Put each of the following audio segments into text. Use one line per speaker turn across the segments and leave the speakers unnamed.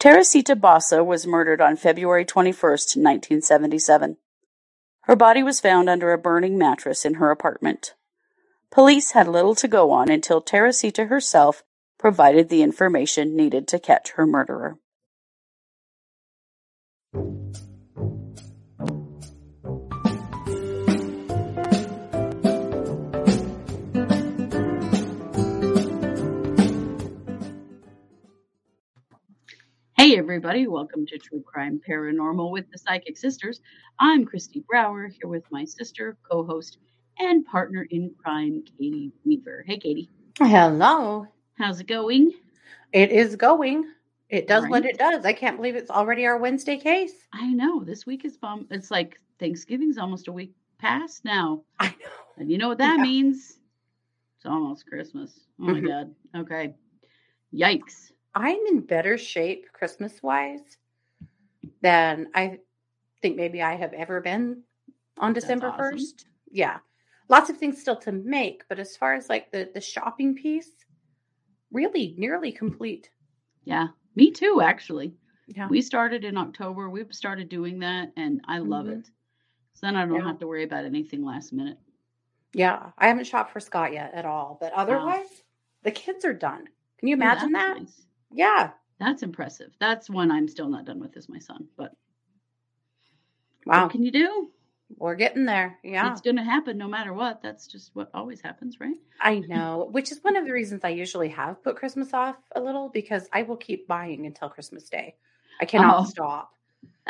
Teresita Basa was murdered on February 21, 1977. Her body was found under a burning mattress in her apartment. Police had little to go on until Teresita herself provided the information needed to catch her murderer. Hey everybody, welcome to True Crime Paranormal with the Psychic Sisters. I'm Christy Brower here with my sister, co-host, and partner in crime, Katie Weaver. Hey Katie.
Hello.
How's it going?
It is going. It does
Right.
what it does. I can't believe it's already our Wednesday case.
I know this week is bomb. It's like Thanksgiving's almost a week past now,
I know.
and you know what that
Yeah.
means? It's almost Christmas. Oh my
Mhm.
god. Okay. Yikes.
I'm in better shape Christmas wise than I think maybe I have ever been on December
awesome.
1st. Yeah. Lots of things still to make, but as far as like the the shopping piece, really nearly complete.
Yeah, me too. Actually,
Yeah.
we started in October. We've started doing that, and I love
Mhm.
it. So then I don't
Yeah.
have to worry about anything last minute.
Yeah. I haven't shopped for Scott yet at all, but otherwise the kids are done. Can you imagine
that's
that?
nice.
Yeah.
That's impressive. That's one I'm still not done with is my son. But
Wow.
what can you do?
We're getting there. Yeah.
It's going to happen no matter what. That's just what always happens, right?
I know, which is one of the reasons I usually have put Christmas off a little because I will keep buying until Christmas Day. I cannot
Oh.
stop.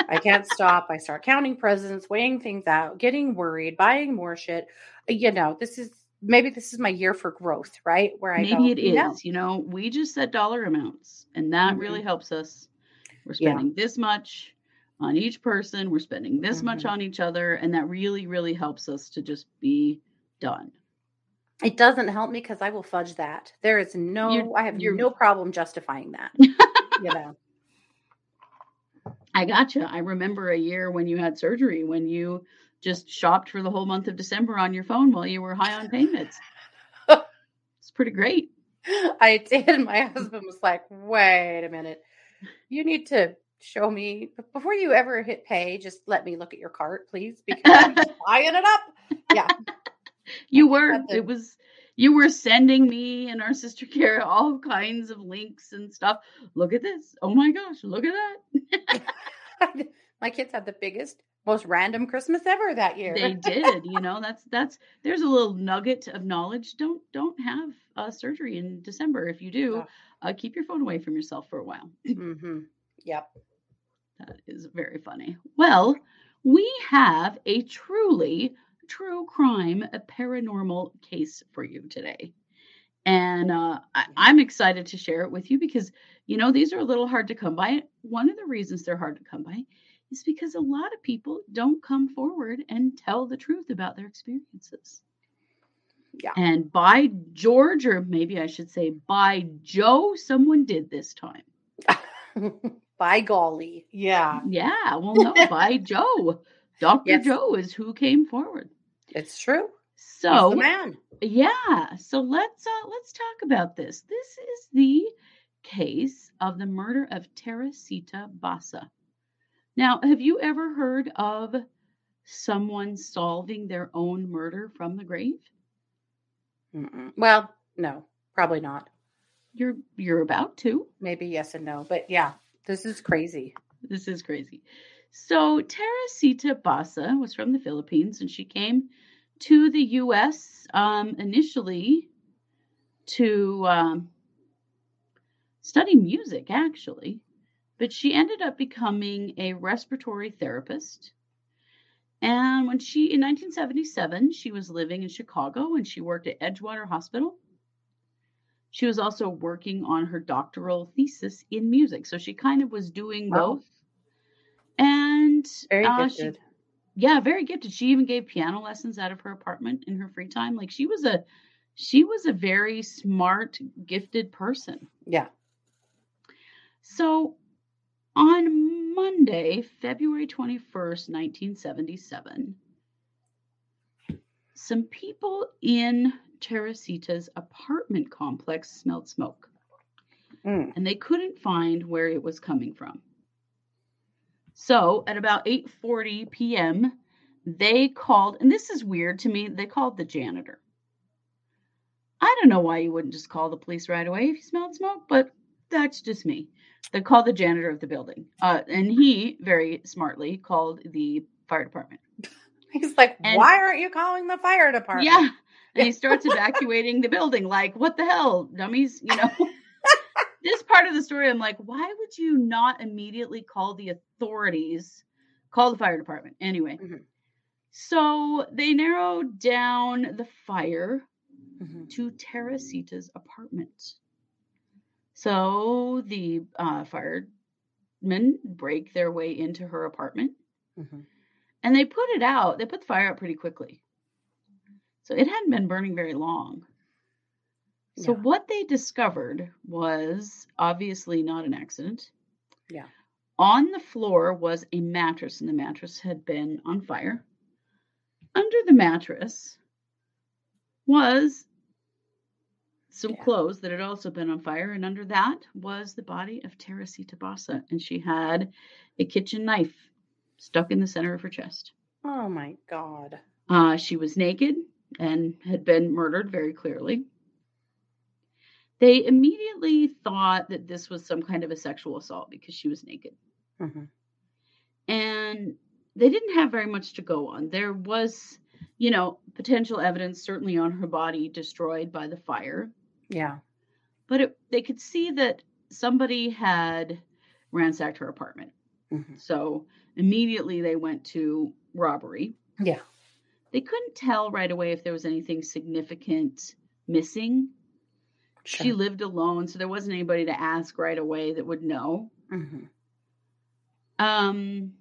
I can't stop. I start counting presents, weighing things out, getting worried, buying more shit. You know, this is maybe this is my year for growth, right? Where I
Maybe
go,
it is.
"No."
You know, we just set dollar amounts, and that really helps us. We're
Mm-hmm. Yeah.
spending this much on each person. We're spending this much
Mhm.
on each other, and that really, really helps us to just be done.
It doesn't help me because I will fudge that. There is no,
You're-
I have no problem justifying that. you know,
I gotcha. I remember a year when you had surgery, when you just shopped for the whole month of December on your phone while you were high on payments. it's pretty great.
I did. My husband was like, wait a minute. You need to show me before you ever hit pay, just let me look at your cart, please, because I'm just buying it up. Yeah.
You were
the-
it was you were sending me and our sister Kara all kinds of links and stuff. Look at this. Oh my gosh, look at that.
My kids had the biggest, most random Christmas ever that year.
They did, you know, that's that's there's a little nugget of knowledge. Don't don't have uh, surgery in December. If you do, uh, keep your phone away from yourself for a while.
Mm-hmm. Yep.
That is very funny. Well, we have a truly true crime, a paranormal case for you today. And uh, I, I'm excited to share it with you because, you know, these are a little hard to come by. One of the reasons they're hard to come by is because a lot of people don't come forward and tell the truth about their experiences.
Yeah.
And by George, or maybe I should say by Joe, someone did this time.
By golly. Yeah.
Yeah, well, no, by Joe. Dr.
Yes.
Joe is who came forward.
It's true. He's
So,
the man.
yeah, so let's uh let's talk about this. This is the case of the murder of Teresita Basa. Now, have you ever heard of someone solving their own murder from the grave?
Mm-mm. Well, no, probably not.
You're you're about to.
Maybe yes and no, but yeah, this is crazy.
This is crazy. So Teresita Basa was from the Philippines, and she came to the U.S. Um, initially to um, study music, actually, but she ended up becoming a respiratory therapist. And when she, in 1977, she was living in Chicago and she worked at Edgewater Hospital. She was also working on her doctoral thesis in music. So she kind of was doing
Wow.
both. And
Very
uh, she-
gifted.
yeah, very gifted. She even gave piano lessons out of her apartment in her free time. Like she was a she was a very smart, gifted person.
Yeah.
So on Monday, February 21st, 1977, some people in Teresita's apartment complex smelled smoke.
Mm.
and they couldn't find where it was coming from. So at about 8:40 p.m., they called, and this is weird to me, they called the janitor. I don't know why you wouldn't just call the police right away if you smelled smoke, but that's just me. They called the janitor of the building. Uh, and he very smartly called the fire department.
He's like,
And-
why aren't you calling the fire department?
Yeah. And he starts evacuating the building. Like, what the hell, dummies? You know? this part of the story, I'm like, why would you not immediately call the authorities, call the fire department? Anyway,
Mhm.
so they narrowed down the fire
Mhm.
to Teresita's apartment. So the uh, firemen break their way into her apartment
Mhm.
and they put it out. They put the fire out pretty quickly. So it hadn't been burning very long. So
Yeah.
what they discovered was obviously not an accident.
Yeah.
On the floor was a mattress, and the mattress had been on fire. Under the mattress was some
Yeah.
clothes that had also been on fire, and under that was the body of Teresita Basa, and she had a kitchen knife stuck in the center of her chest.
Oh my God.
Uh, she was naked and had been murdered very clearly. They immediately thought that this was some kind of a sexual assault because she was naked.
Mhm.
And they didn't have very much to go on. There was, you know, potential evidence certainly on her body destroyed by the fire,
Yeah.
but it, they could see that somebody had ransacked her apartment.
Mhm.
So immediately they went to robbery.
Yeah.
They couldn't tell right away if there was anything significant missing. She lived alone, so there wasn't anybody to ask right away that would know.
Mhm.
Um,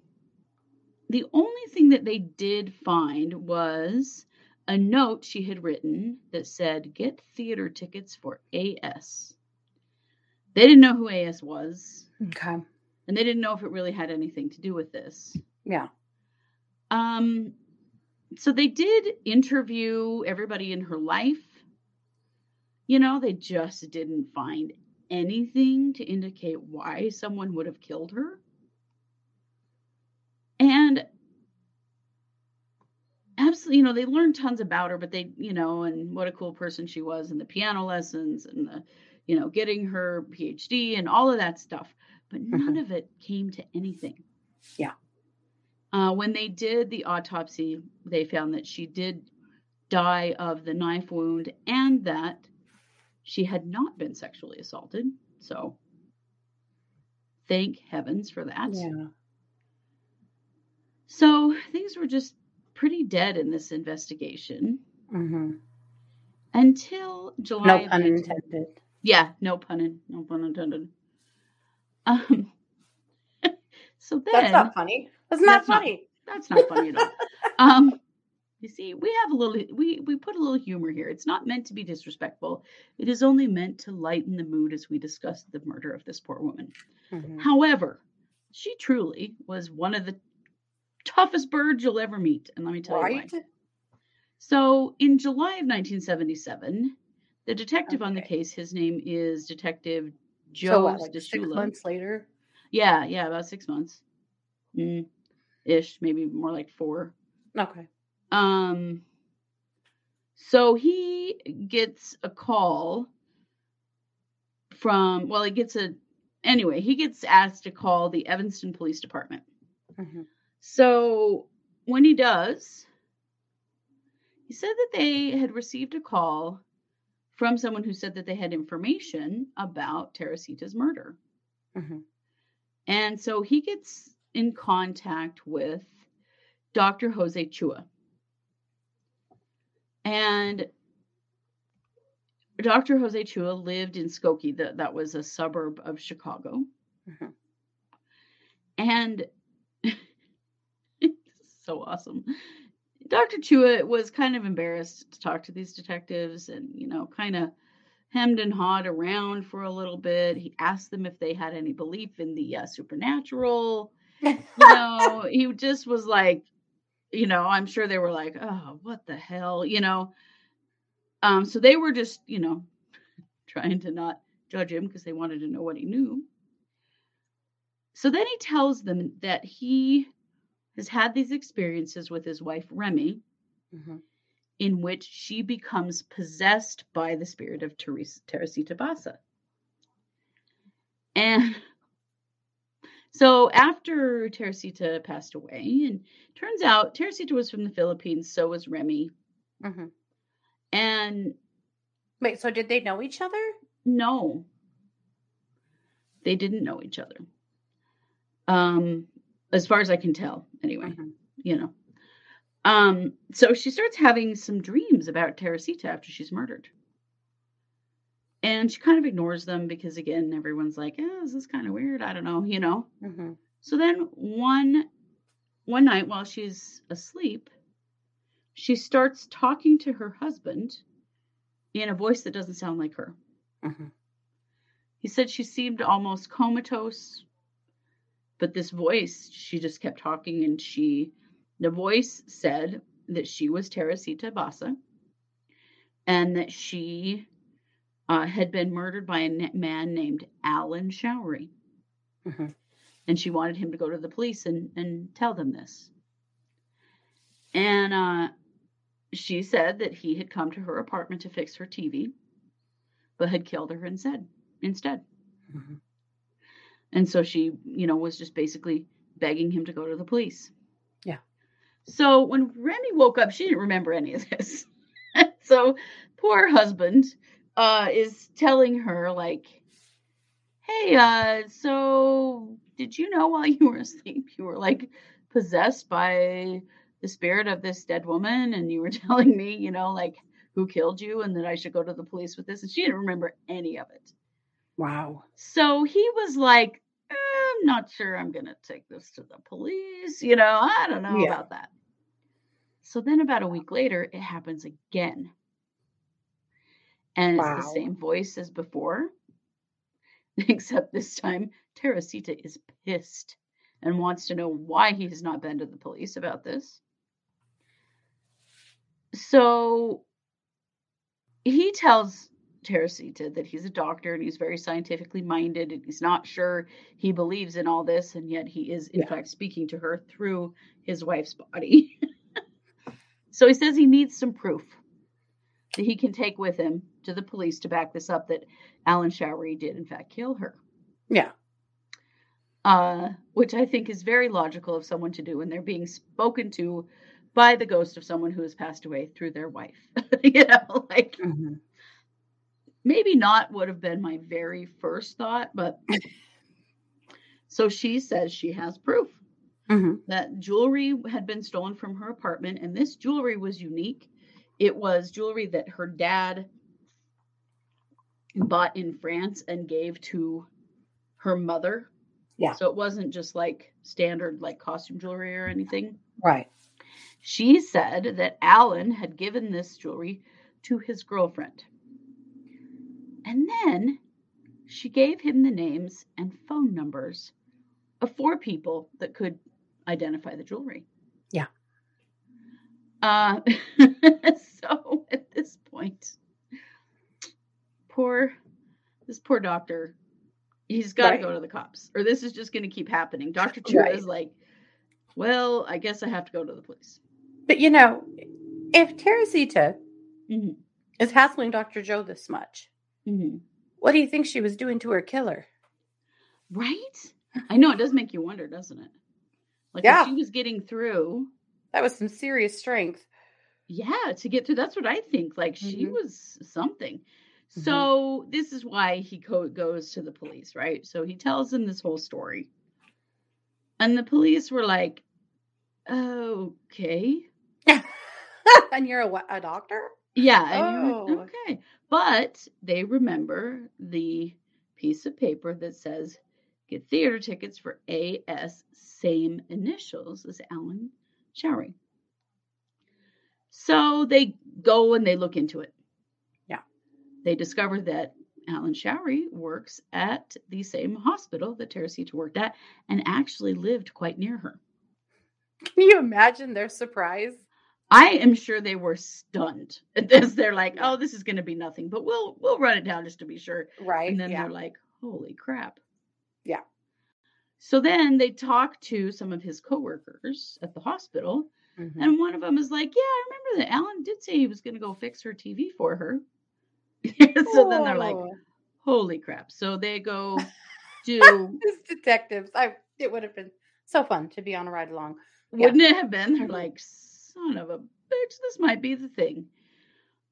the only thing that they did find was a note she had written that said, Get theater tickets for AS. They didn't know who AS was,
Okay.
and they didn't know if it really had anything to do with this.
Yeah.
Um, so they did interview everybody in her life. You know, they just didn't find anything to indicate why someone would have killed her. And absolutely, you know, they learned tons about her, but they, you know, and what a cool person she was, and the piano lessons, and the, you know, getting her PhD, and all of that stuff. But none of it came to anything.
Yeah.
Uh, when they did the autopsy, they found that she did die of the knife wound and that she had not been sexually assaulted. So, thank heavens for that.
Yeah.
So, things were just pretty dead in this investigation
hmm
until July.
No pun intended.
Yeah, no pun in, no pun intended. Um, so then
That's not funny. That's not
That's not-
funny.
That's not funny at all. Um, you see, we have a little, we we put a little humor here. It's not meant to be disrespectful. It is only meant to lighten the mood as we discuss the murder of this poor woman.
Mhm.
However, she truly was one of the toughest birds you'll ever meet, and let me tell you
Right?
why. So, in July of 1977, the detective on the case, his name is Detective
So
Joe
what, like six months later?
Yeah, yeah, about six months, mm, ish, maybe more like four.
Okay.
Um, so he gets a call from, well, he gets a, anyway, he gets asked to call the Evanston Police Department.
hmm
So when he does, he said that they had received a call from someone who said that they had information about Teresita's murder.
hmm
And so he gets in contact with Dr. Jose Chua. And Dr. Jose Chua lived in Skokie, that, that was a suburb of Chicago.
Mhm.
And so awesome. Dr. Chua was kind of embarrassed to talk to these detectives and, you know, kind of hemmed and hawed around for a little bit. He asked them if they had any belief in the uh, supernatural. You know, he just was like, you know, I'm sure they were like, oh, what the hell, you know. Um, so they were just, you know, trying to not judge him because they wanted to know what he knew. So then he tells them that he has had these experiences with his wife Remy,
hmm
in which she becomes possessed by the spirit of Teres- Teresita Basa. And so after Teresita passed away, and turns out Teresita was from the Philippines, so was Remy.
hmm
And
Wait, so did they know each other?
no, they didn't know each other. Um, as far as I can tell, anyway,
Mhm.
you know. Um, so she starts having some dreams about Teresita after she's murdered. And she kind of ignores them because again, everyone's like, eh, this is kind of weird. I don't know, you know.
hmm
So then one one night while she's asleep, she starts talking to her husband in a voice that doesn't sound like her.
hmm
He said she seemed almost comatose, but this voice, she just kept talking and she the voice said that she was Teresita Basa and that she uh, had been murdered by a man named Alan Showery.
hmm
and she wanted him to go to the police and, and tell them this. And uh, she said that he had come to her apartment to fix her TV, but had killed her instead. Instead,
hmm
and so she, you know, was just basically begging him to go to the police.
Yeah.
So when Remy woke up, she didn't remember any of this. so poor husband uh, is telling her like, "Hey, uh, so did you know while you were asleep you were like possessed by the spirit of this dead woman, and you were telling me, you know, like who killed you, and that I should go to the police with this?" And she didn't remember any of it.
Wow.
So he was like, "Eh, I'm not sure I'm going to take this to the police. You know, I don't know
Yeah.
about that. So then about a week later, it happens again. And it's the same voice as before, except this time Teresita is pissed and wants to know why he has not been to the police about this. So he tells Teresita that he's a doctor and he's very scientifically minded and he's not sure he believes in all this, and yet he is, in
Yeah.
fact, speaking to her through his wife's body. so he says he needs some proof that he can take with him to the police to back this up that Alan Showery did, in fact, kill her.
Yeah.
Uh, which I think is very logical of someone to do when they're being spoken to by the ghost of someone who has passed away through their wife. you know, like
hmm
maybe not would have been my very first thought, but so she says she has proof
hmm
that jewelry had been stolen from her apartment, and this jewelry was unique. It was jewelry that her dad bought in France and gave to her mother.
Yeah.
So it wasn't just like standard like costume jewelry or anything.
Right.
She said that Alan had given this jewelry to his girlfriend. And then she gave him the names and phone numbers of four people that could identify the jewelry.
Yeah.
Uh, so at this point, poor this poor doctor, he's got to
Right.
go to the cops, or this is just going to keep happening. Doctor Chua
Right.
is like, well, I guess I have to go to the police.
But you know, if Teresita
Mhm.
is hassling Dr. Joe this much,
hmm
what do you think she was doing to her killer?
Right? I know it does make you wonder, doesn't it? Like
Yeah.
if she was getting through,
That was some serious strength.
yeah, to get through. That's what I think. Like she
Mhm.
was something. So this is why he co- goes to the police, right? So he tells them this whole story, and the police were like, "Okay,
and you're a, a doctor?
yeah,"
Oh.
like, "Okay," but they remember the piece of paper that says, "Get theater tickets for A.S. Same initials as Alan Showery." So they go and they look into it.
Yeah.
They discover that Alan Showery works at the same hospital that Teresita worked at and actually lived quite near her.
Can you imagine their surprise?
I am sure they were stunned at this. They're like, "Oh, this is going to be nothing, but we'll we'll run it down just to be sure."
Right.
And then
yeah.
they're like, "Holy crap!"
Yeah.
So then they talk to some of his coworkers at the hospital,
Mhm.
and one of them is like, "Yeah, I remember that Alan did say he was going to go fix her TV for her." so then they're like, "Holy crap!" So they go do.
detectives. I it would have been so fun to be on a ride along.
Wouldn't it have been? They're
Mhm.
like, "Son of a bitch, this might be the thing."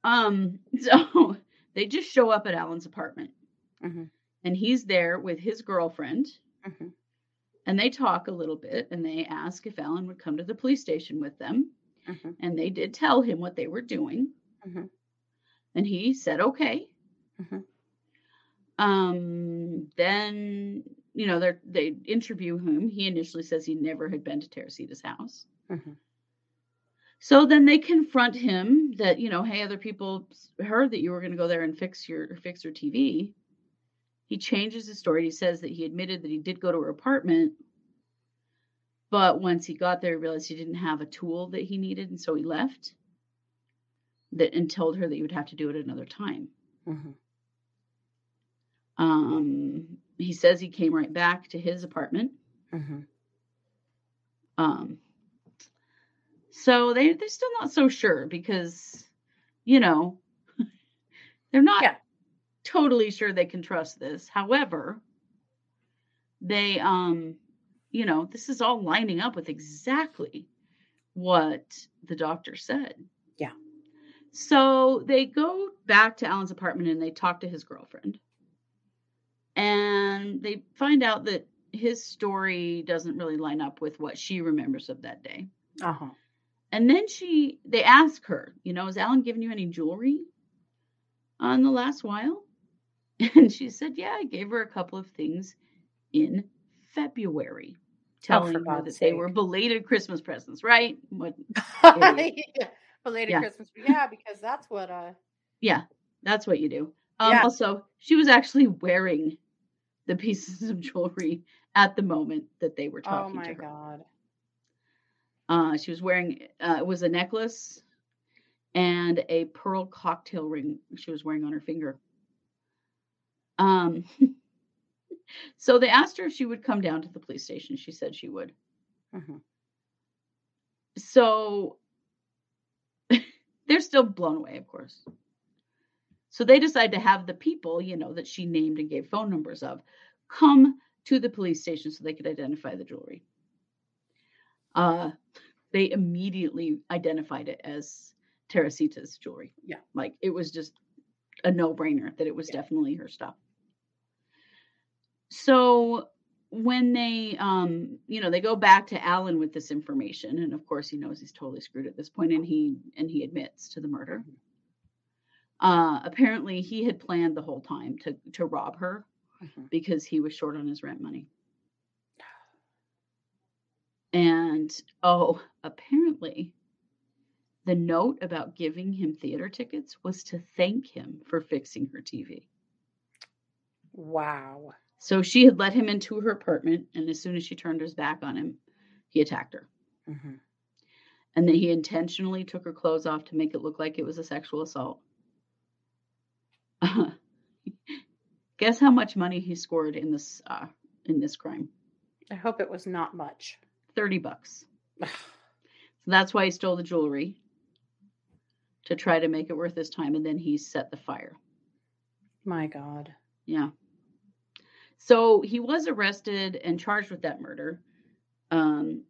Um. So they just show up at Alan's apartment,
Mhm.
and he's there with his girlfriend.
Mhm.
And they talk a little bit and they ask if Alan would come to the police station with them.
Mhm.
And they did tell him what they were doing.
Mhm.
And he said, okay.
Mhm.
Um, then, you know, they they interview him. He initially says he never had been to Teresita's house. So then they confront him that, you know, hey, other people heard that you were going to go there and fix your fix her TV. He changes his story. He says that he admitted that he did go to her apartment, but once he got there, he realized he didn't have a tool that he needed, and so he left. That and told her that he would have to do it another time.
Mhm.
Um, he says he came right back to his apartment.
Mhm.
Um, so they they're still not so sure because, you know, they're not
Yeah.
totally sure they can trust this. However, they um, you know, this is all lining up with exactly what the doctor said.
Yeah.
So they go back to Alan's apartment and they talk to his girlfriend. And they find out that his story doesn't really line up with what she remembers of that day.
Uh-huh.
And then she, they ask her, you know, has Alan given you any jewelry on the last while? And she said, yeah, I gave her a couple of things in February, telling her that
Oh, God's
they were belated Christmas presents, right? What?
yeah. Belated
Yeah.
Christmas. Yeah, because that's what uh
Yeah, that's what you do. Um,
Yeah.
Also, she was actually wearing the pieces of jewelry at the moment that they were
oh
talking
my
to her.
god.
Uh, she was wearing uh, it was a necklace and a pearl cocktail ring she was wearing on her finger. Um, so they asked her if she would come down to the police station. She said she would.
Mhm.
So they're still blown away, of course. So they decide to have the people, you know, that she named and gave phone numbers of, come to the police station so they could identify the jewelry. Uh, they immediately identified it as Teresita's jewelry.
Yeah.
Like it was just a no brainer that it was
Yeah.
definitely her stuff. So when they um you know they go back to Alan with this information and of course he knows he's totally screwed at this point and he and he admits to the murder. Uh apparently he had planned the whole time to to rob her
Mhm.
because he was short on his rent money. And oh, apparently the note about giving him theater tickets was to thank him for fixing her TV.
Wow.
So she had let him into her apartment, and as soon as she turned his back on him, he attacked her.
Mhm.
And then he intentionally took her clothes off to make it look like it was a sexual assault. Guess how much money he scored in this uh, in this crime?
I hope it was not much.
Thirty bucks. So that's why he stole the jewelry to try to make it worth his time, and then he set the fire.
My god.
Yeah. So he was arrested and charged with that murder. Um,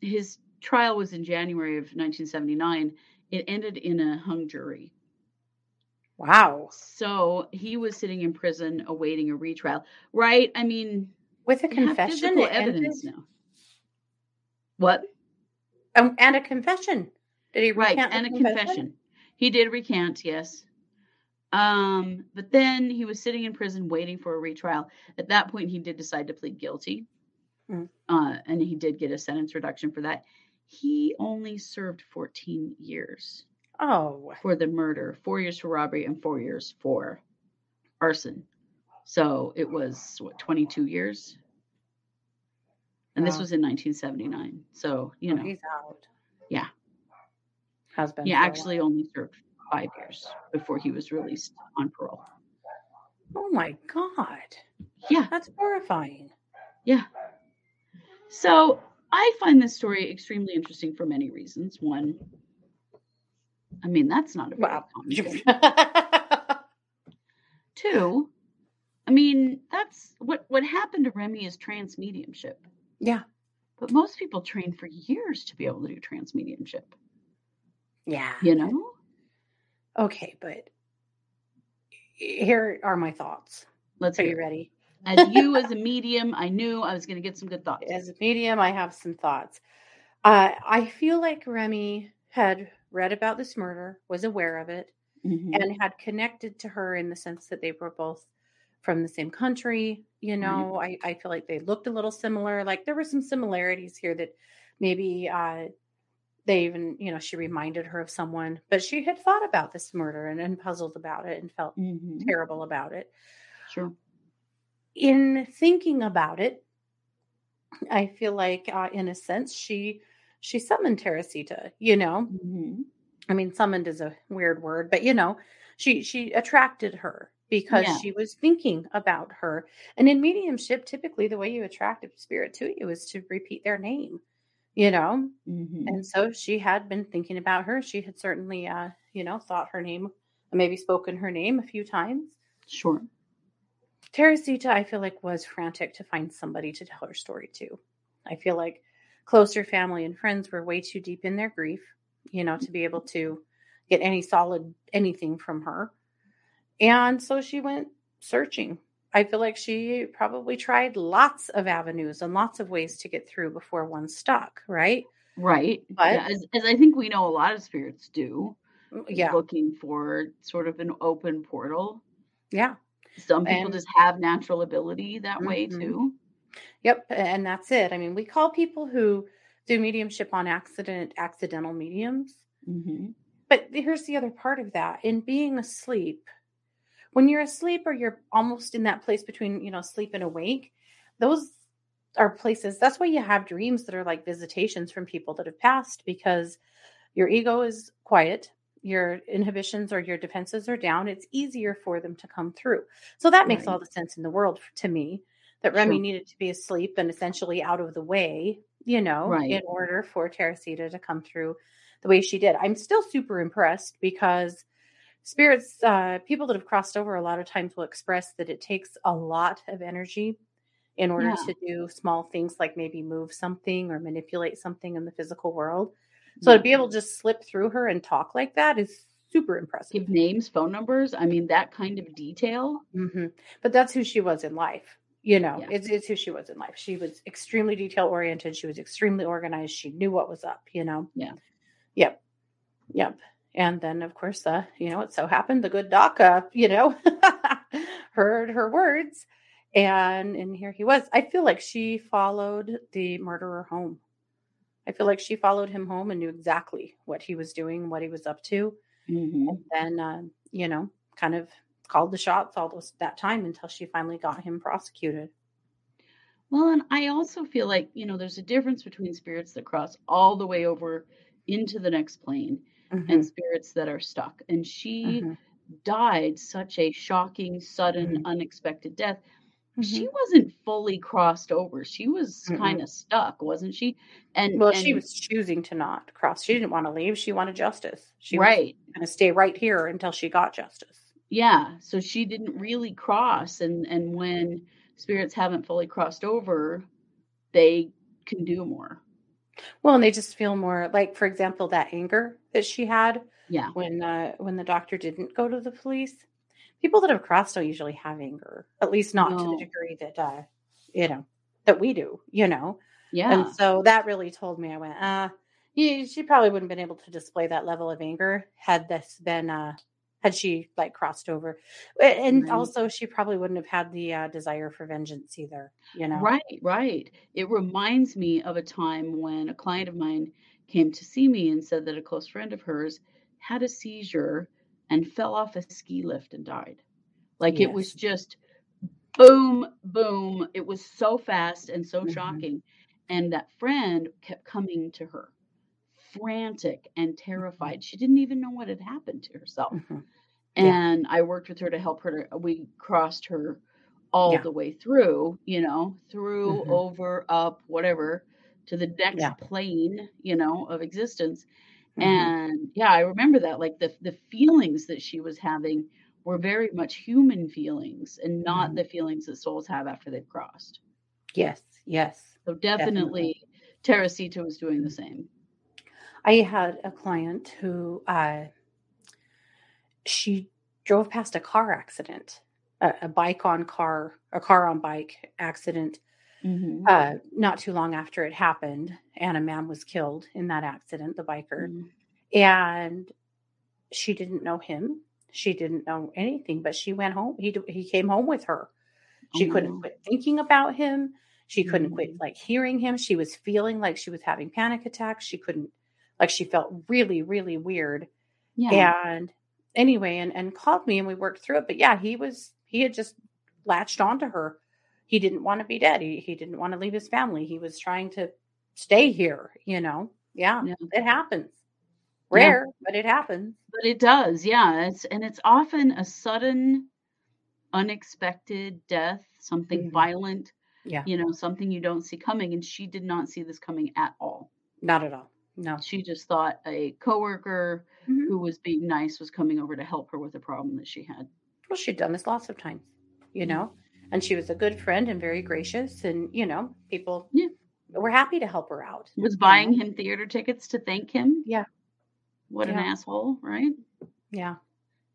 his trial was in January of 1979. It ended in a hung jury.
Wow.
So he was sitting in prison awaiting a retrial. Right? I mean,
With a confession ended?
evidence now. What?
Um, and a confession. Did he
Right,
the
and a confession. He did recant, yes. Um, but then he was sitting in prison waiting for a retrial. At that point, he did decide to plead guilty,
Mm.
uh, and he did get a sentence reduction for that. He only served 14 years
Oh.
for the murder, four years for robbery, and four years for arson. So it was what 22 years, and this
oh.
was in 1979. So you
Oh,
know,
he's out.
Yeah.
has been.
He
for a
actually only served five years before he was released on parole.
Oh my god,
Yeah,
that's horrifying.
yeah. So I find this story extremely interesting for many reasons. One, I mean, that's not a very
Wow.
common. Two, I mean, that's what what happened to Remy is trance mediumship.
Yeah,
But most people train for years to be able to do trance mediumship.
yeah.
You know?
Okay, but here are my thoughts.
Let's
Are you
it.
ready?
As you as a medium, I knew I was going to get some good thoughts.
As a medium, I have some thoughts. Uh, I feel like Remy had read about this murder, was aware of it,
Mhm.
and had connected to her in the sense that they were both from the same country. You know, I, I feel like they looked a little similar. Like there were some similarities here that maybe uh, they even, you know, she reminded her of someone, but she had thought about this murder and, and puzzled about it and felt
Mhm.
terrible about it.
Sure.
in thinking about it, I feel like, uh, in a sense, she she summoned Teresita. You know,
Mhm.
I mean, summoned is a weird word, but you know, she she attracted her because
Yeah.
she was thinking about her. And in mediumship, typically the way you attract a spirit to you is to repeat their name. You know,
Mhm.
and so she had been thinking about her. She had certainly, uh, you know, thought her name, maybe spoken her name a few times.
Sure.
Teresita, I feel like, was frantic to find somebody to tell her story to. I feel like closer family and friends were way too deep in their grief, you know, to be able to get any solid anything from her. And so she went searching. I feel like she probably tried lots of avenues and lots of ways to get through before one stuck, right?
Right.
But-
Yeah, as, as I think we know a lot of spirits do.
Yeah.
Looking for sort of an open portal.
Yeah.
Some people
And-
just have natural ability that way
Mhm.
too.
Yep, and that's it. I mean, we call people who do mediumship on accident accidental mediums.
hmm
But here's the other part of that. In being asleep, when you're asleep or you're almost in that place between, you know, sleep and awake, those are places. That's why you have dreams that are like visitations from people that have passed because your ego is quiet, your inhibitions or your defenses are down. It's easier for them to come through. So that makes
Right.
all the sense in the world to me that Remy
Sure.
needed to be asleep and essentially out of the way, you know,
Right.
in order for Teresita to come through the way she did. I'm still super impressed because spirits, uh, people that have crossed over a lot of times will express that it takes a lot of energy in order
Yeah.
to do small things like maybe move something or manipulate something in the physical world. So to be able to just slip through her and talk like that is super impressive.
give names, phone numbers. I mean, that kind of detail.
hmm But that's who she was in life. You know,
Yeah.
it's, it's who she was in life. She was extremely detail oriented. She was extremely organized. She knew what was up, you know?
Yeah.
Yep. Yep. And then, of course, uh, you know, it so happened the good uh, you know, heard her words. And and here he was. I feel like she followed the murderer home. I feel like she followed him home and knew exactly what he was doing, what he was up to
hmm
then uh, you know kind of called the shots all those that time until she finally got him prosecuted
Well, and I also feel like, you know, there's a difference between spirits that cross all the way over into the next plane
Mm-hmm.
and spirits that are stuck. And she
Mhm.
died such a shocking, sudden,
Mhm.
unexpected death. She
Mhm.
wasn't fully crossed over. She was kind of stuck, wasn't she? And
well she was choosing to not cross she didn't want to leave she wanted justice she was
right.
going to stay right here until she got justice
Yeah. So she didn't really cross. And and when spirits haven't fully crossed over, they can do more.
well and they just feel more like for example that anger that she had
Yeah.
when uh, when the doctor didn't go to the police people that have crossed don't usually have anger at least not to the degree that uh you know that we do you know
Yeah.
And so that really told me, I went, uh, yeah, she probably wouldn't have been able to display that level of anger had this been, uh, had she like crossed over. And
Right.
also, she probably wouldn't have had the uh, desire for vengeance either, you know?
Right, right. It reminds me of a time when a client of mine came to see me and said that a close friend of hers had a seizure and fell off a ski lift and died. Like it was just boom, boom. It was so fast and so
Mhm.
shocking. And that friend kept coming to her frantic and terrified. She didn't even know what had happened to herself.
Mhm. Yeah.
And I worked with her to help her to we crossed her all
Yeah.
the way through, you know, through,
Mhm.
over, up, whatever, to the next
Yeah.
plane, you know, of existence.
Mhm.
And yeah, I remember that like the the feelings that she was having were very much human feelings and not
Mhm.
the feelings that souls have after they've crossed.
Yes, yes.
So
Definitely.
definitely Teresita was doing the same.
I had a client who uh, she drove past a car accident, a, a bike on car, a car on bike accident,
Mhm.
uh, not too long after it happened, and a man was killed in that accident, the biker,
Mhm.
and she didn't know him. She didn't know anything, but she went home. He he came home with her. She couldn't
Oh.
quit thinking about him. She couldn't quit
Mhm.
like hearing him. She was feeling like she was having panic attacks. She couldn't like she felt really really weird.
Yeah.
And anyway, and and called me and we worked through it. But yeah, he was he had just latched onto her. He didn't want to be dead. He he didn't want to leave his family. He was trying to stay here, you know. Yeah,
Yeah.
it happens.
Yeah.
Rare, but it happens.
But it does, yeah. It's and it's often a sudden, unexpected death, something
Mhm.
violent,
Yeah.
you know, something you don't see coming. And she did not see this coming at all.
Not at all. No.
She just thought a coworker
Mhm.
who was being nice was coming over to help her with a problem that she had.
Well, she'd done this lots of times, you
Mhm.
know, and she was a good friend and very gracious, and you know, people
Yeah.
were happy to help her out.
Was buying
know?
him theater tickets to thank him.
Yeah.
What an asshole, right?
Yeah.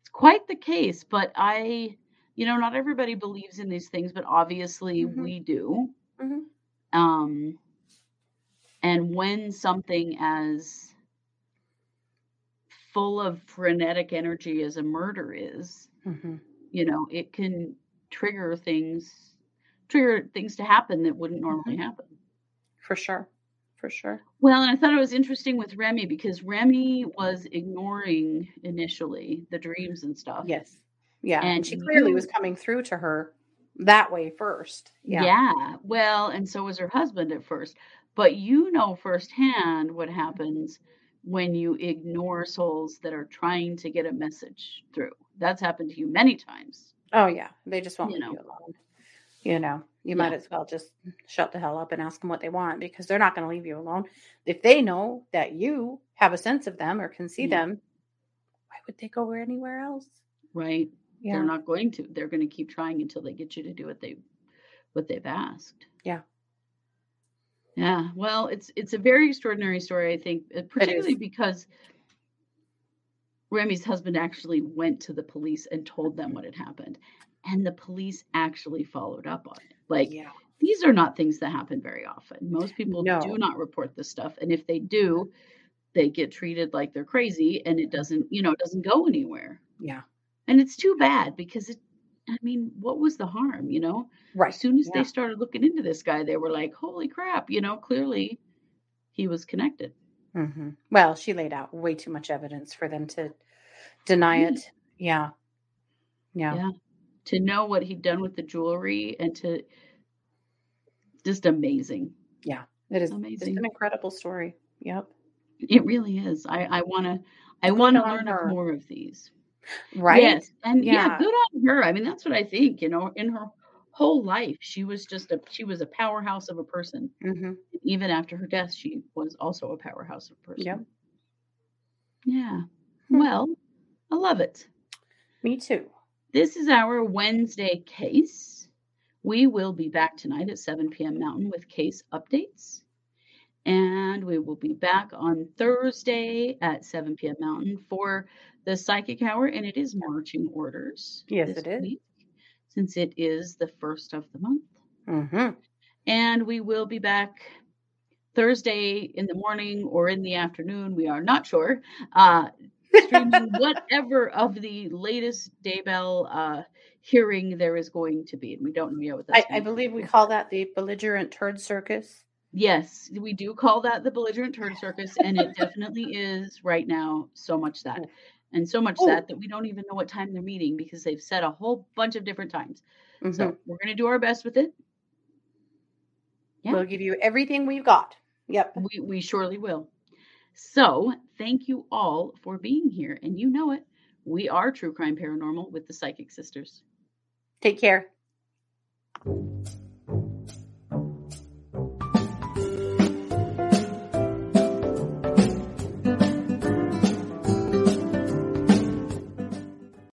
It's quite the case, but I, you know, not everybody believes in these things, but obviously
Mhm.
we do.
hmm
Um, and when something as full of frenetic energy as a murder is,
hmm
you know, it can trigger things, trigger things to happen that wouldn't normally
Mhm.
happen.
For sure. For sure.
Well, and I thought it was interesting with Remy because Remy was ignoring initially the dreams and stuff.
Yes. Yeah. And, she clearly was coming through to her that way first.
Yeah.
Yeah.
Well, and so was her husband at first. But you know firsthand what happens when you ignore souls that are trying to get a message through. That's happened to you many times.
Oh yeah. They just won't
You
leave
know.
you alone. You know, you might as well just shut the hell up and ask them what they want because they're not going to leave you alone. If they know that you have a sense of them or can see
Yeah.
them, why would they go anywhere else?
Right?
Yeah.
They're not going to. They're going to keep trying until they get you to do what they what they've asked.
Yeah.
Yeah. Well, it's it's a very extraordinary story, I think, uh, particularly because Remy's husband actually went to the police and told them what had happened. And the police actually followed up on it. Like
yeah.
these are not things that happen very often. Most people
No.
do not report this stuff. And if they do, they get treated like they're crazy and it doesn't, you know, it doesn't go anywhere.
Yeah.
And it's too bad because it, I mean, what was the harm, you know?
Right.
As soon as
Yeah.
they started looking into this guy, they were like, holy crap, you know, clearly he was connected.
hmm Well, she laid out way too much evidence for them to deny it. Yeah. Yeah.
Yeah. To know what he'd done with the jewelry and to just amazing. Yeah.
It is
amazing.
It's an incredible story. Yep.
It really is. I, I wanna I wanna learn more of these.
Right.
Yes. And yeah.
Yeah.
good on her. I mean, that's what I think, you know, in her whole life, she was just a she was a powerhouse of a person.
hmm
Even after her death, she was also a powerhouse of a person.
Yep.
Yeah.
Hmm.
Well, I love it.
Me too.
This is our Wednesday case. We will be back tonight at 7 p.m. Mountain with case updates. And we will be back on Thursday at 7 p.m. Mountain for the psychic hour. And it is marching orders.
Yes, it is.
week, since it is the first of the month.
hmm
And we will be back Thursday in the morning or in the afternoon. We are not sure. Uh, streaming whatever of the latest Daybell uh, hearing there is going to be. And we don't know yet what that's
I, I
be.
believe we call that the belligerent turd circus.
Yes, we do call that the belligerent turd circus, and it definitely is right now so much that. And so much
Oh.
that that we don't even know what time they're meeting because they've said a whole bunch of different times.
Mhm.
So we're going to do our best with it. yeah.
We'll give you everything we've got. Yep.
We we surely will. So, thank you all for being here. And you know it, we are True Crime Paranormal with the Psychic Sisters.
Take care.